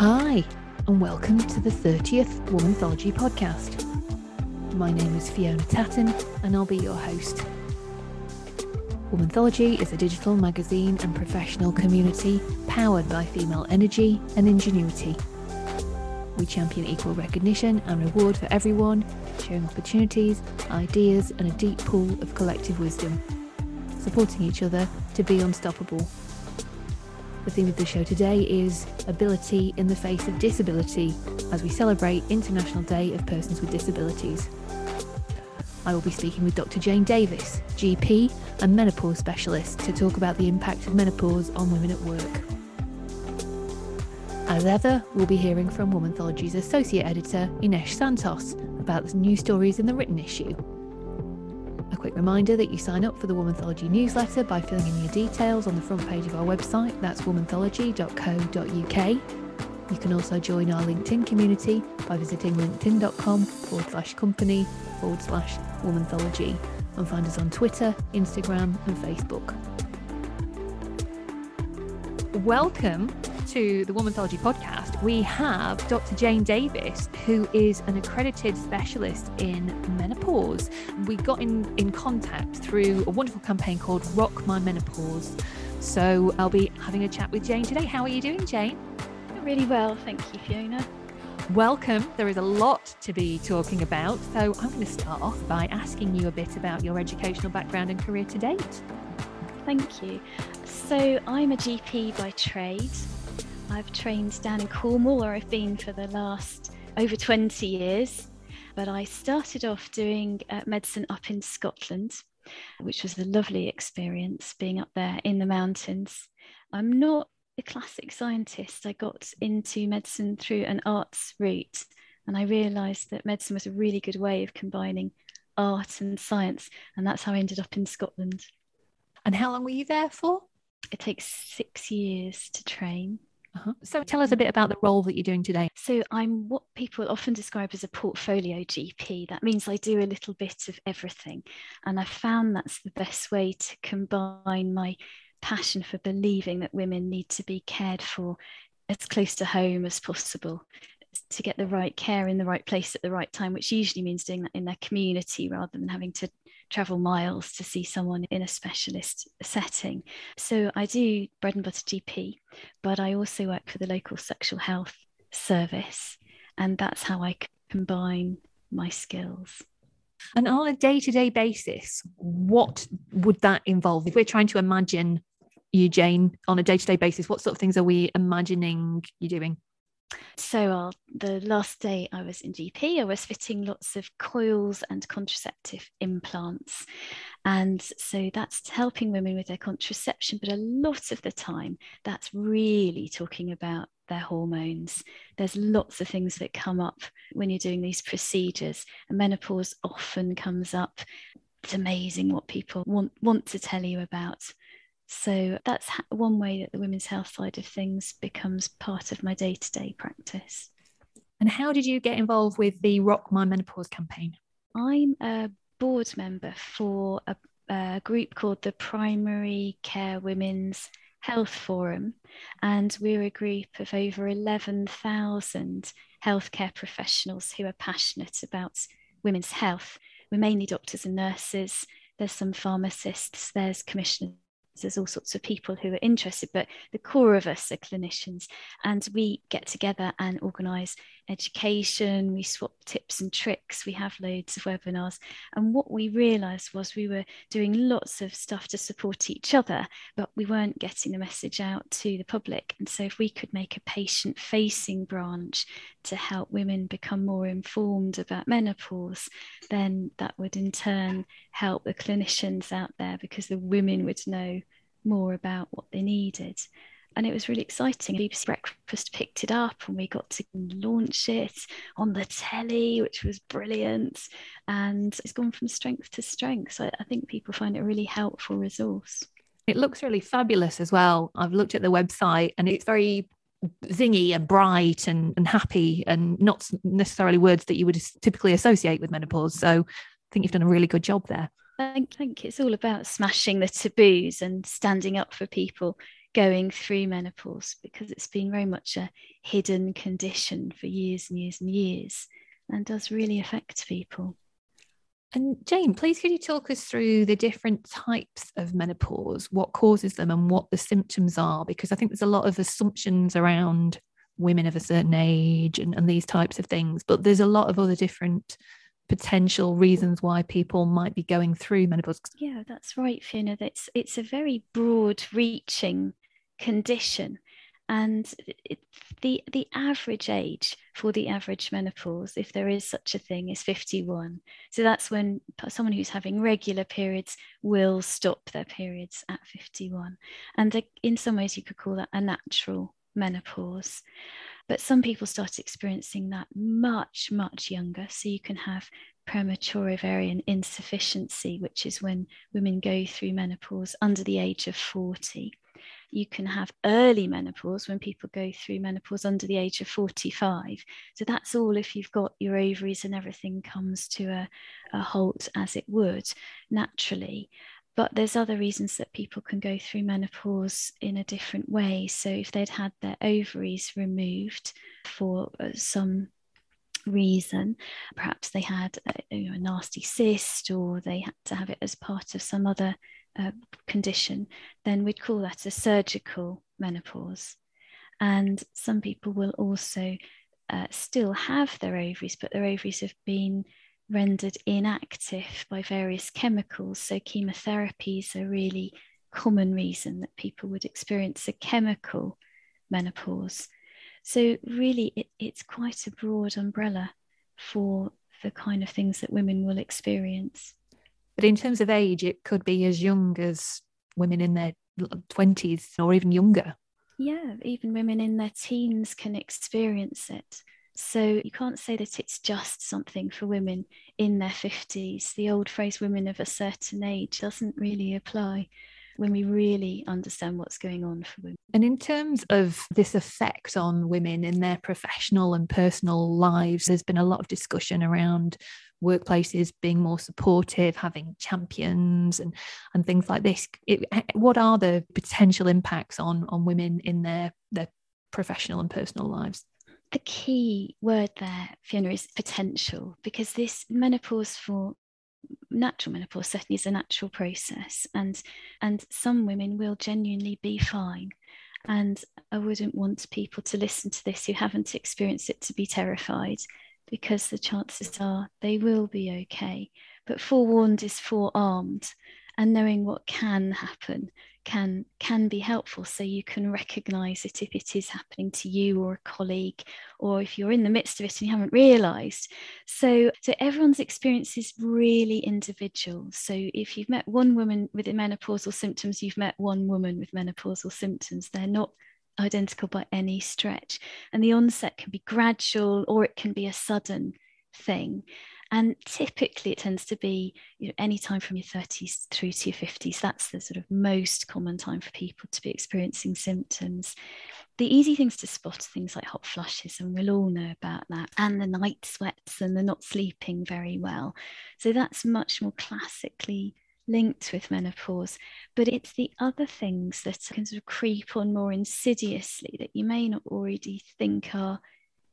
Hi, and welcome to the 30th Womanthology podcast. My name is Fiona Tatton, and I'll be your host. Womanthology is a digital magazine and professional community powered by female energy and ingenuity. We champion equal recognition and reward for everyone, sharing opportunities, ideas, and a deep pool of collective wisdom, supporting each other to be unstoppable. The theme of the show today is Ability in the Face of Disability as we celebrate International Day of Persons with Disabilities. I will be speaking with Dr. Jane Davis, GP and menopause specialist, to talk about the impact of menopause on women at work. As ever, we'll be hearing from Womanthology's Associate Editor, Ines Santos, about the new stories in the written issue. Quick reminder that you sign up for the Womanthology newsletter by filling in your details on the front page of our website, that's womanthology.co.uk. You can also join our LinkedIn community by visiting linkedin.com forward slash company forward slash womanthology and find us on Twitter, Instagram, and Facebook. Welcome to the Womanthology podcast. We have Dr. Jane Davis, who is an accredited specialist in menopause. We got in, in contact through a wonderful campaign called Rock My Menopause. So I'll be having a chat with Jane today. How are you doing, Jane? Really well, thank you, Fiona. Welcome. There is a lot to be talking about. So I'm going to start off by asking you a bit about your educational background and career to date. Thank you. So I'm a GP by trade. I've trained down in Cornwall, where I've been for the last over 20 years. But I started off doing uh, medicine up in Scotland, which was a lovely experience being up there in the mountains. I'm not a classic scientist. I got into medicine through an arts route, and I realised that medicine was a really good way of combining art and science. And that's how I ended up in Scotland. And how long were you there for? It takes six years to train. Uh-huh. So tell us a bit about the role that you're doing today. So I'm what people often describe as a portfolio GP. That means I do a little bit of everything. And I found that's the best way to combine my passion for believing that women need to be cared for as close to home as possible to get the right care in the right place at the right time, which usually means doing that in their community rather than having to travel miles to see someone in a specialist setting. So I do bread and butter GP, but I also work for the local sexual health service. And that's how I combine my skills. And on a day to day basis, what would that involve? If we're trying to imagine you, Jane, on a day to day basis, what sort of things are we imagining you doing? So, uh, the last day I was in GP, I was fitting lots of coils and contraceptive implants. And so that's helping women with their contraception. But a lot of the time, that's really talking about their hormones. There's lots of things that come up when you're doing these procedures. And menopause often comes up. It's amazing what people want, want to tell you about. So that's one way that the women's health side of things becomes part of my day to day practice. And how did you get involved with the Rock My Menopause campaign? I'm a board member for a, a group called the Primary Care Women's Health Forum, and we're a group of over 11,000 healthcare professionals who are passionate about women's health. We're mainly doctors and nurses, there's some pharmacists, there's commissioners there's all sorts of people who are interested, but the core of us are clinicians, and we get together and organise education. We swap tips and tricks. We have loads of webinars, and what we realised was we were doing lots of stuff to support each other, but we weren't getting the message out to the public. And so, if we could make a patient-facing branch to help women become more informed about menopause, then that would in turn help the clinicians out there because the women would know more about what they needed. And it was really exciting. BBC Breakfast picked it up and we got to launch it on the telly, which was brilliant. And it's gone from strength to strength. So I think people find it a really helpful resource. It looks really fabulous as well. I've looked at the website and it's very zingy and bright and, and happy and not necessarily words that you would typically associate with menopause. So I think you've done a really good job there. I think, it's all about smashing the taboos and standing up for people going through menopause because it's been very much a hidden condition for years and years and years and does really affect people. And Jane, please could you talk us through the different types of menopause, what causes them and what the symptoms are? Because I think there's a lot of assumptions around women of a certain age and, and these types of things, but there's a lot of other different potential reasons why people might be going through menopause. Yeah, that's right, Fiona. It's it's a very broad reaching condition. And the the average age for the average menopause if there is such a thing is 51 so that's when someone who's having regular periods will stop their periods at 51 and in some ways you could call that a natural menopause. But some people start experiencing that much much younger. So you can have premature ovarian insufficiency which is when women go through menopause under the age of 40 you can have early menopause when people go through menopause under the age of 45. So that's all if you've got your ovaries and everything comes to a, a halt as it would naturally. But there's other reasons that people can go through menopause in a different way. So if they'd had their ovaries removed for uh, some reason. Perhaps they had a, you know, a, nasty cyst or they had to have it as part of some other uh, condition, then we'd call that a surgical menopause. And some people will also uh, still have their ovaries, but their ovaries have been rendered inactive by various chemicals. So, chemotherapy is a really common reason that people would experience a chemical menopause. So, really, it, it's quite a broad umbrella for the kind of things that women will experience. But in terms of age, it could be as young as women in their 20s or even younger. Yeah, even women in their teens can experience it. So you can't say that it's just something for women in their 50s. The old phrase women of a certain age doesn't really apply when we really understand what's going on for women. And in terms of this effect on women in their professional and personal lives, there's been a lot of discussion around workplaces being more supportive, having champions and and things like this. It, what are the potential impacts on on women in their their professional and personal lives? The key word there, Fiona, is potential, because this menopause for natural menopause certainly is a natural process, and and some women will genuinely be fine. And I wouldn't want people to listen to this who haven't experienced it to be terrified because the chances are they will be okay. But forewarned is forearmed, and knowing what can happen can can be helpful. So you can recognize it if it is happening to you or a colleague or if you're in the midst of it and you haven't realized. So so everyone's experience is really individual. So if you've met one woman with menopausal symptoms you've met one woman with menopausal symptoms. They're not identical by any stretch. And the onset can be gradual or it can be a sudden thing. And typically, it tends to be you know, any time from your 30s through to your 50s. That's the sort of most common time for people to be experiencing symptoms. The easy things to spot are things like hot flushes, and we'll all know about that, and the night sweats, and the not sleeping very well. So, that's much more classically linked with menopause, but it's the other things that can sort of creep on more insidiously that you may not already think are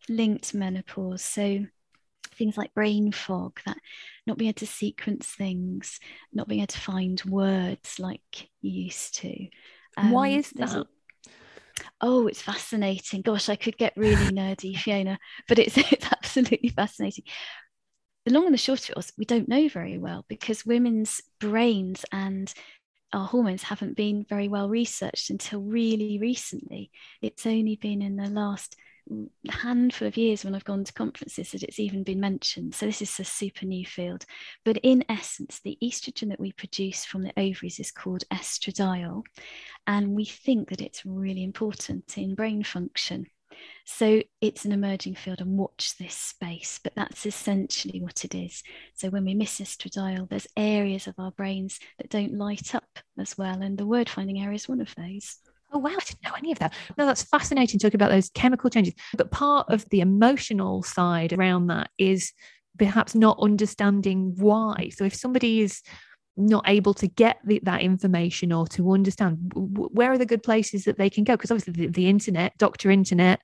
linked to menopause. So things like brain fog, that not being able to sequence things, not being able to find words like you used to. Um, Why is that? Oh, it's fascinating. Gosh, I could get really nerdy, Fiona, but it's it's absolutely fascinating the long and the short of it was we don't know very well because women's brains and our hormones haven't been very well researched until really recently. It's only been in the last handful of years when I've gone to conferences that it's even been mentioned. So this is a super new field. But in essence, the estrogen that we produce from the ovaries is called estradiol. And we think that it's really important in brain function. So it's an emerging field and watch this space, but that's essentially what it is. So when we miss estradiol, there's areas of our brains that don't light up as well. And the word finding area is one of those. Oh, wow, I didn't know any of that. No, that's fascinating talking about those chemical changes. But part of the emotional side around that is perhaps not understanding why. So if somebody is not able to get the, that information or to understand where are the good places that they can go? Because obviously the, the, internet doctor internet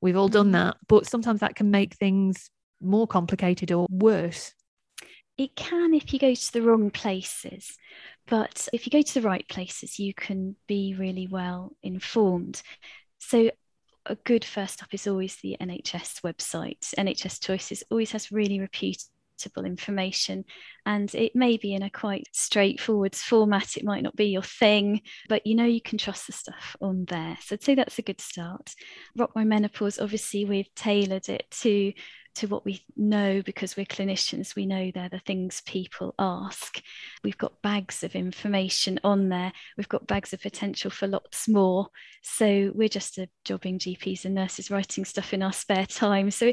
we've all done that but sometimes that can make things more complicated or worse. It can if you go to the wrong places but if you go to the right places you can be really well informed. So a good first stop is always the nhs website. Nhs choices always has really reputed information. And it may be in a quite straightforward format it might not be your thing but you know you can trust the stuff on there. So i'd say that's a good start. Rock my menopause obviously we've tailored it to to what we know because we're clinicians. We know they're the things people ask. We've got bags of information on there. We've got bags of potential for lots more. So we're just a jobbing gps and nurses writing stuff in our spare time. So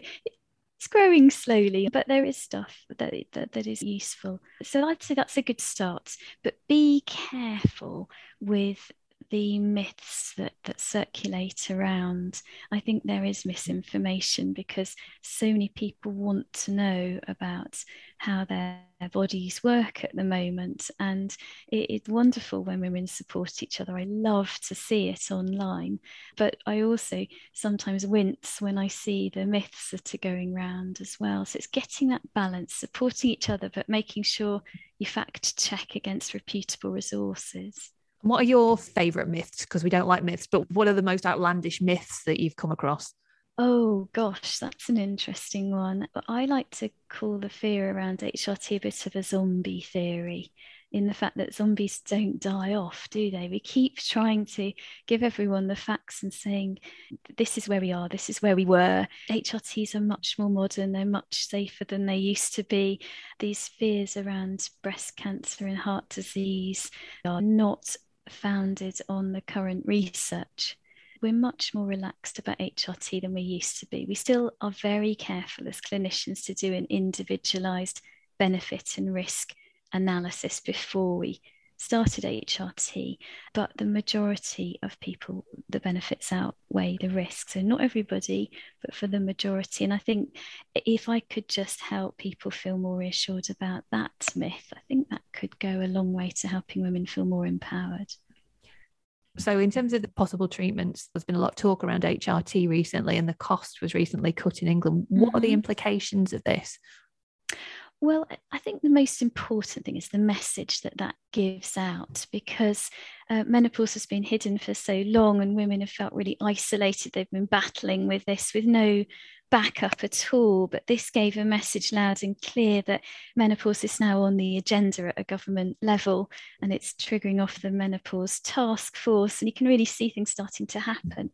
it's growing slowly, but there is stuff that, that, that is useful. So I'd say that's a good start. But be careful with the myths that, that circulate around. I think there is mm-hmm. misinformation because so many people want to know about how their, their bodies work at the moment. And it, it's wonderful when women support each other. I love to see it online. But I also sometimes wince when I see the myths that are going around as well. So it's getting that balance, supporting each other, but making sure you fact check against reputable resources. What are your favourite myths? Because we don't like myths, but what are the most outlandish myths that you've come across? Oh gosh, that's an interesting one. I like to call the fear around HRT a bit of a zombie theory in the fact that zombies don't die off, do they? We keep trying to give everyone the facts and saying, this is where we are, this is where we were. HRTs are much more modern, they're much safer than they used to be. These fears around breast cancer and heart disease are not founded on the current research. We're much more relaxed about HRT than we used to be. We still are very careful as clinicians to do an individualized benefit and risk analysis before we started HRT, but the majority of people, the benefits outweigh the risks. So, not everybody, but for the majority. And I think if I could just help people feel more reassured about that myth, I think that could go a long way to helping women feel more empowered. So, in terms of the possible treatments, there's been a lot of talk around HRT recently, and the cost was recently cut in England. What mm-hmm. are the mm-hmm. implications of this? Well, I think the most important thing is the message that that gives out because uh, menopause has been hidden for so long and women have felt really isolated. They've been battling with this with no backup at all. But this gave a message loud and clear that menopause is now on the agenda at a government level and it's triggering off the menopause task force. And you can really see things starting to happen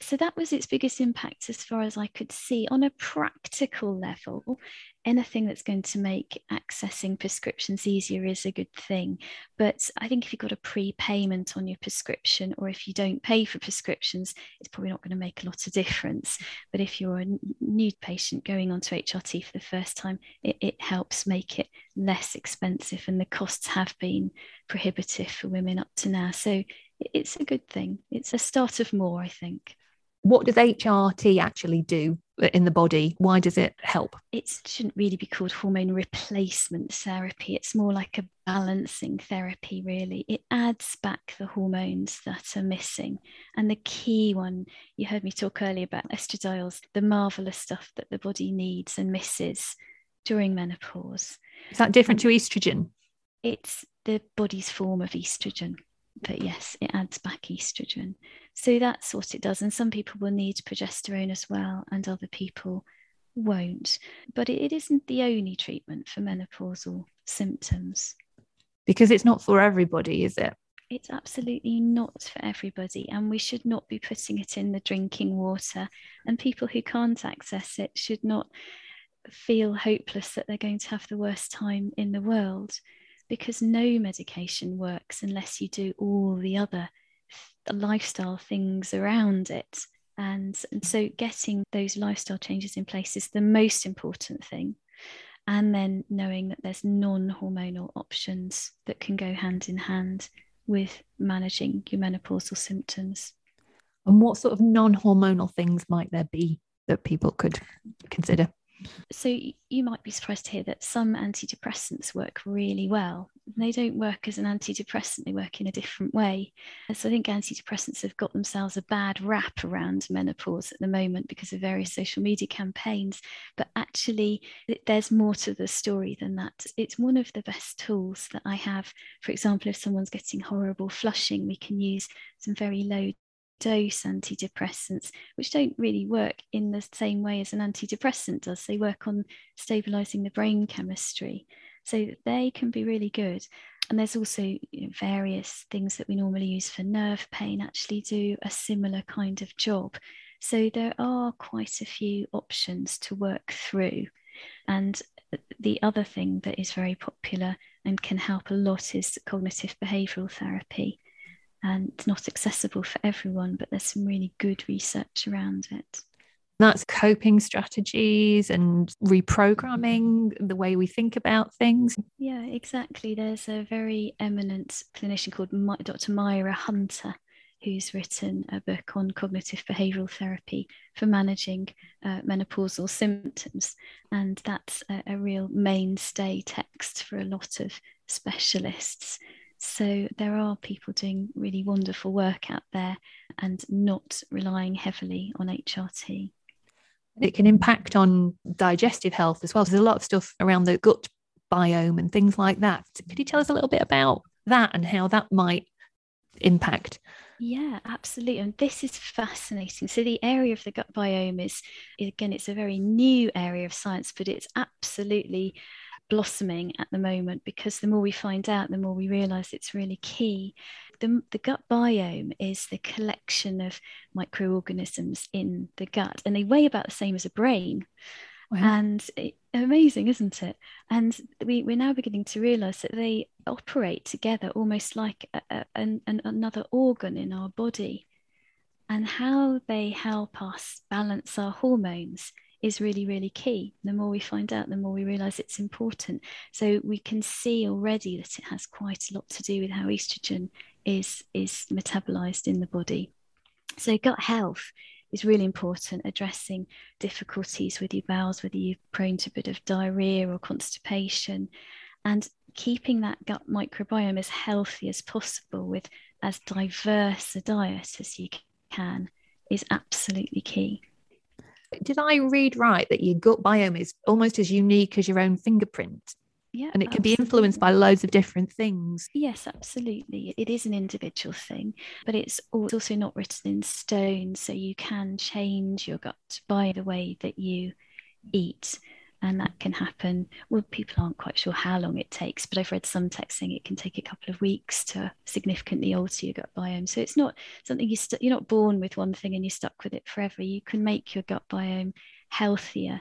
so that was its biggest impact as far as I could see. On a practical level, anything that's going to make accessing prescriptions easier is a good thing. But I think if you've got a prepayment on your prescription, or if you don't pay for prescriptions, it's probably not going to make a lot of difference. But if you're a new patient going onto HRT for the first time, it, it helps make it less expensive, and the costs have been prohibitive for women up to now. So it's a good thing. It's a start of more, I think what does HRT actually do in the body? Why does it help? It shouldn't really be called hormone replacement therapy. It's more like a balancing therapy, really. It adds back the hormones that are missing. And the key one, you heard me talk earlier about estradiols, the marvelous stuff that the body needs and misses during menopause. Is that different to estrogen? It's the body's form of estrogen but yes, it adds back estrogen. So that's what it does. And some people will need progesterone as well, and other people won't. But it, it isn't the only treatment for menopausal symptoms. Because it's not for everybody, is it? It's absolutely not for everybody, and we should not be putting it in the drinking water. And people who can't access it should not feel hopeless that they're going to have the worst time in the world because no medication works unless you do all the other lifestyle things around it. And, and so getting those lifestyle changes in place is the most important thing. And then knowing that there's non hormonal options that can go hand in hand with managing your menopausal symptoms. And what sort of non hormonal things might there be that people could consider? So you might be surprised to hear that some antidepressants work really well. they don't work as an antidepressant, they work in a different way. So I think antidepressants have got themselves a bad rap around menopause at the moment because of various social media campaigns. But actually, there's more to the story than that. It's one of the best tools that I have. For example, if someone's getting horrible flushing, we can use some very low dose antidepressants, which don't really work in the same way as an antidepressant does. They work on stabilizing the brain chemistry. So they can be really good. And there's also you know, various things that we normally use for nerve pain actually do a similar kind of job. So there are quite a few options to work through. And the other thing that is very popular and can help a lot is cognitive behavioral therapy. And it's not accessible for everyone, but there's some really good research around it. That's coping strategies and reprogramming the way we think about things. Yeah, exactly. There's a very eminent clinician called Dr. Myra Hunter who's written a book on cognitive behavioral therapy for managing uh, menopausal symptoms. And that's a, a, real mainstay text for a lot of specialists. So there are people doing really wonderful work out there and not relying heavily on HRT. It can impact on digestive health as well. So there's a lot of stuff around the gut biome and things like that. Could you tell us a little bit about that and how that might impact? Yeah, absolutely. And this is fascinating. So, the area of the gut biome is, again, it's a very new area of science, but it's absolutely blossoming at the moment because the more we find out, the more we realize it's really key. The, the gut biome is the collection of microorganisms in the gut, and they weigh about the same as a brain. Wow. And it, amazing, isn't it? And we, we're now beginning to realize that they operate together almost like a, a, an, another organ in our body. And how they help us balance our hormones is really, really key. The more we find out, the more we realize it's important. So we can see already that it has quite a lot to do with how estrogen is, is metabolized in the body. So gut health is really important, addressing difficulties with your bowels, whether you're prone to a bit of diarrhea or constipation, and keeping that gut microbiome as healthy as possible with as diverse a diet as you can is absolutely key. Did I read right that your gut biome is almost as unique as your own fingerprint? Yeah. And it can absolutely. be influenced by loads of different things. Yes, absolutely. It is an individual thing, but it's also not written in stone. So you can change your gut by the way that you eat and that can happen. Well, people aren't quite sure how long it takes, but I've read some text saying it can take a couple of weeks to significantly alter your gut biome. So it's not something you st- you're not born with one thing and you're stuck with it forever. You can make your gut biome healthier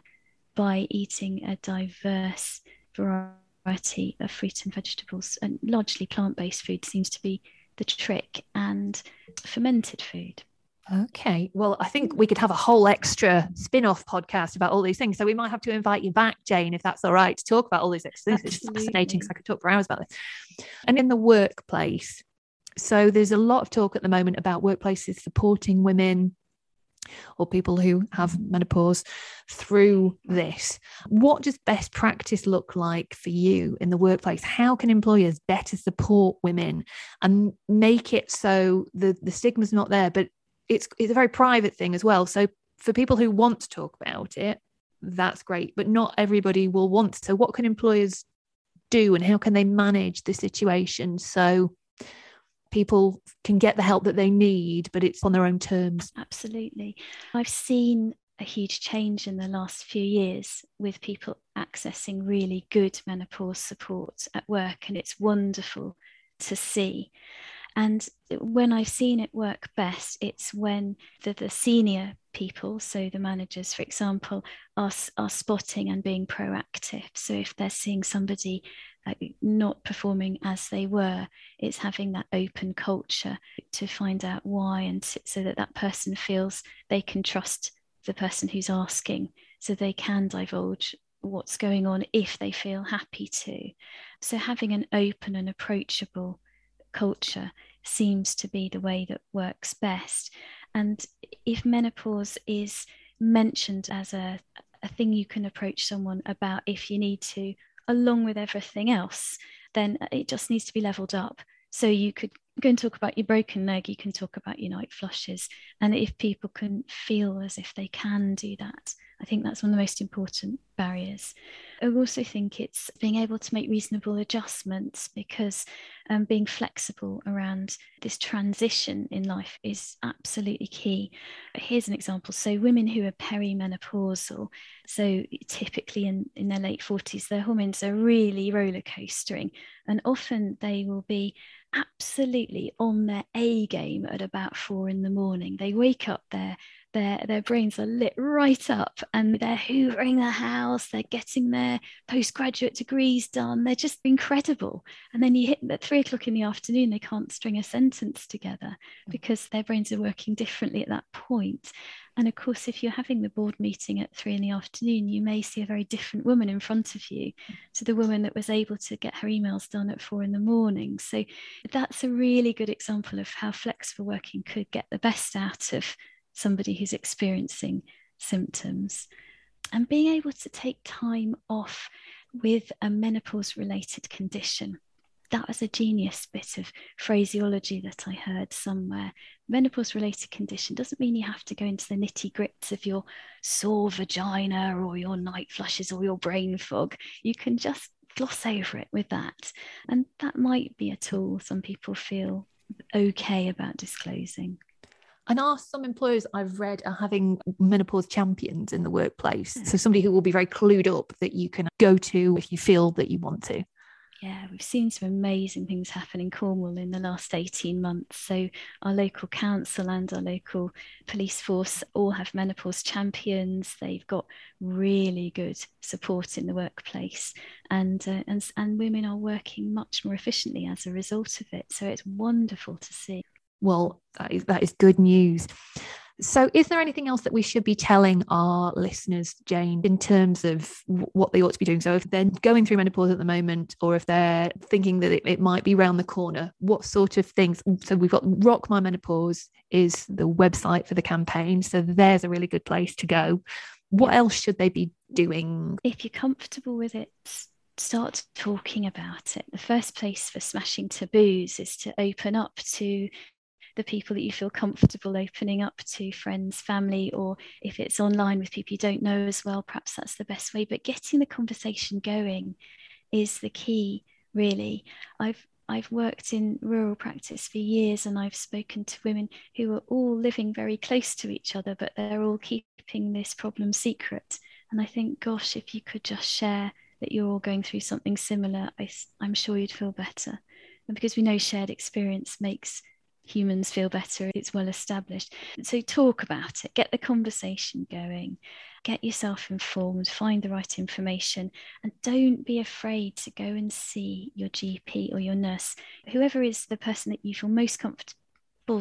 by eating a diverse variety of fruit and vegetables, and largely plant-based food seems to be the trick, and fermented food. Okay. Well, I think hmm. we could have a whole extra spin off podcast about all these things. So we might have to invite you back, Jane, if that's all right, to talk about all these things. It's fascinating because I could talk for hours about this. And in the workplace, so there's a lot of talk at the moment about workplaces supporting women or people who have menopause through this. What does best practice look like for you in the workplace? How can employers better support women and make it so the, the stigma's not there, but it's it's a very private thing as well. So for people who want to talk about it, that's great, but not everybody will want. To. So what can employers do and how can they manage the situation so people can get the help that they need, but it's on their own terms? Absolutely. I've seen a huge change in the last few years with people accessing really good menopause support at work, and it's wonderful to see. And when I've seen it work best, it's when the, the senior people, so the managers, for example, are, are spotting and being proactive. So if they're seeing somebody uh, not performing as they were, it's having that open culture to find out why and so that that person feels they can trust the person who's asking so they can divulge what's going on if they feel happy to. So having an open and approachable culture seems to be the way that works best. And if menopause is mentioned as a, a thing you can approach someone about if you need to, along with everything else, then it just needs to be leveled up. So you could go and talk about your broken leg, you can talk about your night flushes. And if people can feel as if they can do that, I think that's one of the most important barriers. I also think it's being able to make reasonable adjustments because um, being flexible around this transition in life is absolutely key. Here's an example. So, women who are perimenopausal, so typically in, in their late 40s, their hormones are really roller coastering, and often they will be absolutely on their A game at about four in the morning. They wake up, their their their brains are lit right up, and they're hoovering the house. They're getting their postgraduate degrees done. They're just incredible. And then you hit at three o'clock in the afternoon, they can't string a sentence together mm. because their brains are working differently at that point. And of course, if you're having the board meeting at three in the afternoon, you may see a very different woman in front of you to the woman that was able to get her emails done at four in the morning. So that's a really good example of how flexible working could get the best out of somebody who's experiencing symptoms. And being able to take time off with a menopause related condition that was a genius bit of phraseology that I heard somewhere. Menopause related condition doesn't mean you have to go into the nitty grits of your sore vagina or your night flushes or your brain fog. You can just gloss over it with that. And that might be a tool some people feel okay about disclosing. And are some employers I've read are having menopause champions in the workplace? So somebody who will be very clued up that you can go to if you feel that you want to. Yeah, we've seen some amazing things happen in Cornwall in the last 18 months. So, our local council and our local police force all have menopause champions. They've got really good support in the workplace, and, uh, and, and women are working much more efficiently as a result of it. So, it's wonderful to see. Well, that is, that is good news. So, is there anything else that we should be telling our listeners, Jane, in terms of what they ought to be doing? So, if they're going through menopause at the moment, or if they're thinking that it, it might be round the corner, what sort of things? So, we've got Rock My Menopause is the website for the campaign. So, there's a really good place to go. What else should they be doing? If you're comfortable with it, start talking about it. The first place for smashing taboos is to open up to the people that you feel comfortable opening up to friends family or if it's online with people you don't know as well perhaps that's the best way but getting the conversation going is the key really i've I've worked in rural practice for years and I've spoken to women who are all living very close to each other, but they're all keeping this problem secret. And I think, gosh, if you could just share that you're all going through something similar, I, am sure you'd feel better. And because we know shared experience makes humans feel better, it's well established. So talk about it, get the conversation going, get yourself informed, find the right information, and don't be afraid to go and see your GP or your nurse, whoever is the person that you feel most comfortable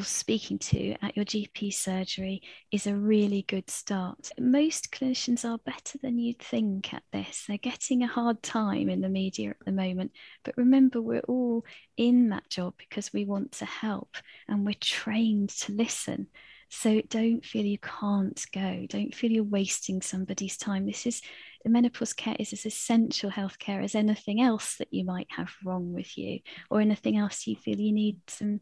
speaking to at your GP surgery is a really good start. Most clinicians are better than you'd think at this. They're getting a hard time in the media at the moment. But remember, we're all in that job because we want to help and we're trained to listen. So don't feel you can't go. Don't feel you're wasting somebody's time. This is the menopause care is as essential healthcare as anything else that you might have wrong with you or anything else you feel you need some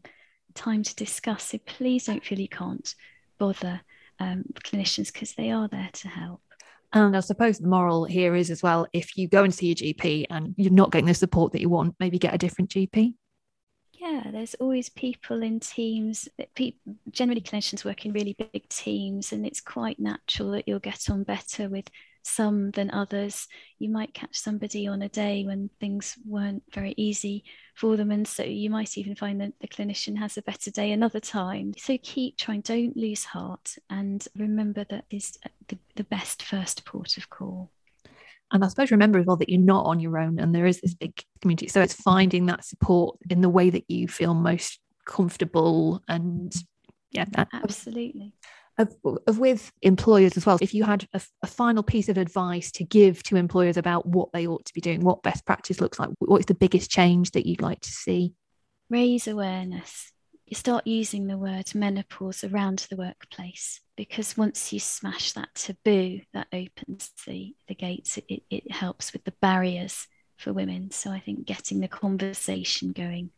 time to discuss. So please don't feel you can't bother um, clinicians because they are there to help. And I suppose the moral here is as well if you go and see your GP and you're not getting the support that you want, maybe get a different GP. Yeah, there's always people in teams. People, generally, clinicians work in really big teams, and it's quite natural that you'll get on better with some than others. You might catch somebody on a day when things weren't very easy for them. And so you might even find that the clinician has a better day another time. So keep trying, don't lose heart, and remember that is the, the best first port of call. And I suppose remember as well that you're not on your own and there is this big community. So it's finding that support in the way that you feel most comfortable and yeah. That, Absolutely of, of with employers as well if you had a, a, final piece of advice to give to employers about what they ought to be doing what best practice looks like what is the biggest change that you'd like to see raise awareness you start using the word menopause around the workplace because once you smash that taboo that opens the, the gates it, it helps with the barriers for women. So I think getting the conversation going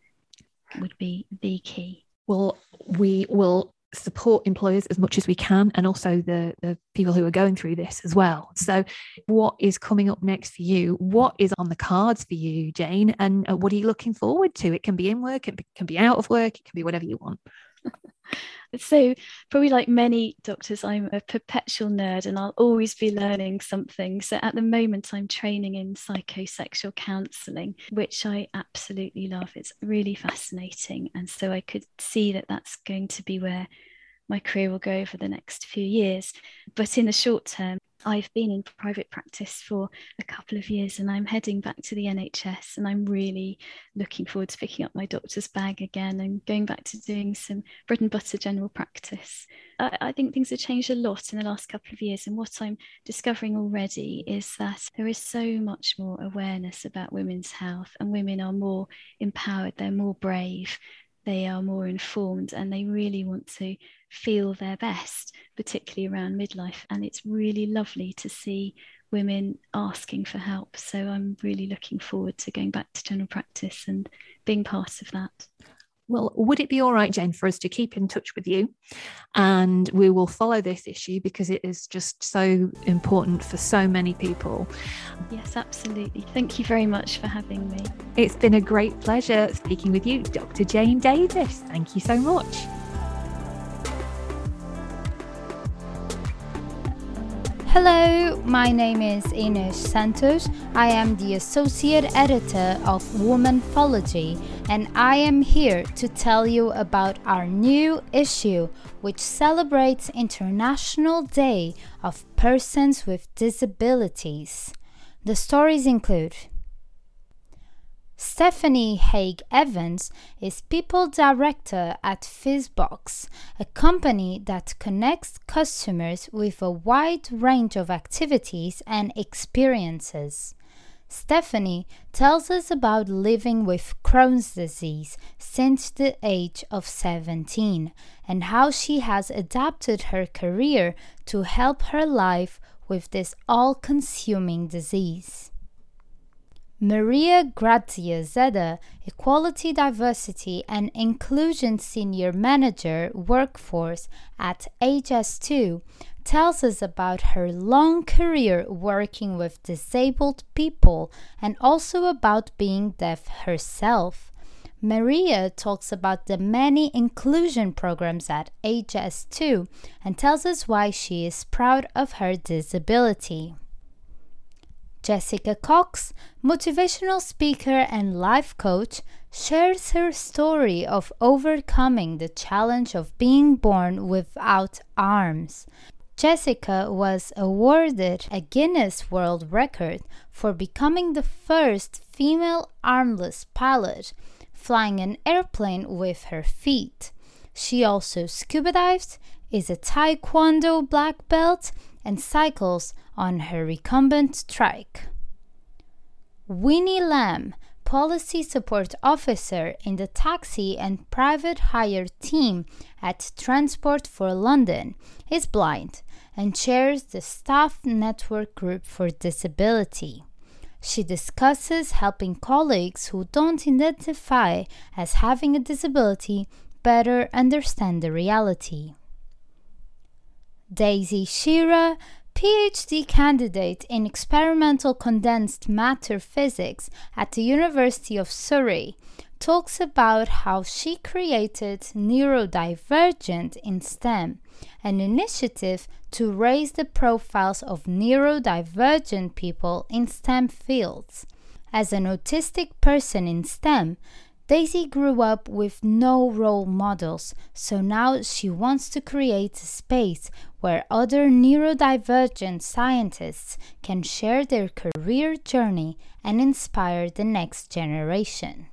would be the key. Well, we will support employers as much as we can and also the, the people who are going through this as well. So, what is coming up next for you? What is on the cards for you, Jane? And uh, what are you looking forward to? It can be in work, it can be out of work, it can be whatever you want. So probably like many doctors i'm a perpetual nerd and i'll always be learning something. So at the moment i'm training in psychosexual counselling which i absolutely love. It's really fascinating. And so i could see that that's going to be where my career will go over the next few years but in the short term I've been in private practice for a couple of years and I'm heading back to the NHS and I'm really looking forward to picking up my doctor's bag again and going back to doing some bread and butter general practice. I, I think things have changed a lot in the last couple of years and what I'm discovering already is that there is so much more awareness about women's health and women are more empowered, they're more brave, they are more informed and they really want to feel their best, particularly around midlife. And it's really lovely to see women asking for help. So I'm really looking forward to going back to general practice and being part of that. Well, would it be all right, Jane, for us to keep in touch with you? And we will follow this issue because it is just so important for so many people. Yes, absolutely. Thank you very much for having me. It's been a great pleasure speaking with you, Dr. Jane Davis. Thank you so much. Hello, my name is Ines Santos. I am the Associate Editor of Womanthology, and I am here to tell you about our new issue, which celebrates International Day of Persons with Disabilities. The stories include Stephanie Haig Evans is People Director at Fizzbox, a company that connects customers with a wide range of activities and experiences. Stephanie tells us about living with Crohn's disease since the age of 17 and how she has adapted her career to help her life with this all consuming disease. Maria Grazia Zeda, Equality, Diversity and Inclusion Senior Manager Workforce at HS2, tells us about her long career working with disabled people and also about being deaf herself. Maria talks about the many inclusion programs at HS2 and tells us why she is proud of her disability. Jessica Cox, motivational speaker and life coach, shares her story of overcoming the challenge of being born without arms. Jessica was awarded a Guinness World Record for becoming the first female armless pilot, flying an airplane with her feet. She also scuba dives, is a Taekwondo black belt, and cycles on her recumbent trike. Winnie Lamb, Policy Support Officer in the taxi and private hire team at Transport for London, is blind and chairs the Staff Network Group for Disability. She discusses helping colleagues who don't identify as having a disability better understand the reality. Daisy Shearer, PhD candidate in experimental condensed matter physics at the University of Surrey, talks about how she created Neurodivergent in STEM, an initiative to raise the profiles of neurodivergent people in STEM fields. As an autistic person in STEM, Daisy grew up with no role models, so now she wants to create a space where other neurodivergent scientists can share their career journey and inspire the next generation.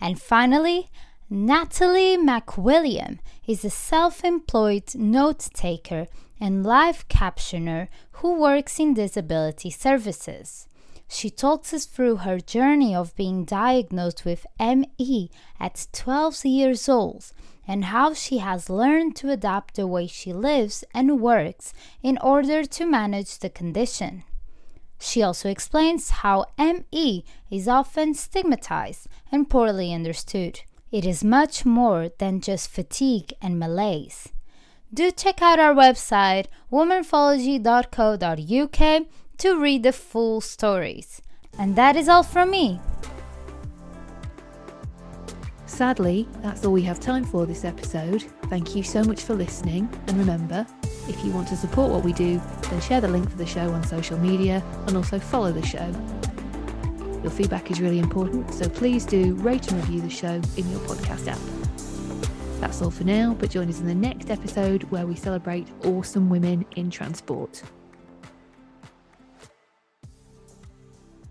And finally, Natalie McWilliam is a self employed note taker and live captioner who works in disability services. She talks us through her journey of being diagnosed with ME at 12 years old and how she has learned to adapt the way she lives and works in order to manage the condition. She also explains how ME is often stigmatized and poorly understood. It is much more than just fatigue and malaise. Do check out our website, womanthology.co.uk, to read the full stories. And that is all from me. Sadly, that's all we have time for this episode. Thank you so much for listening, and remember, if you want to support what we do, then share the link for the show on social media and also follow the show. Your feedback is really important, so please do rate and review the show in your podcast app. That's all for now, but join us in the next episode where we celebrate awesome women in transport.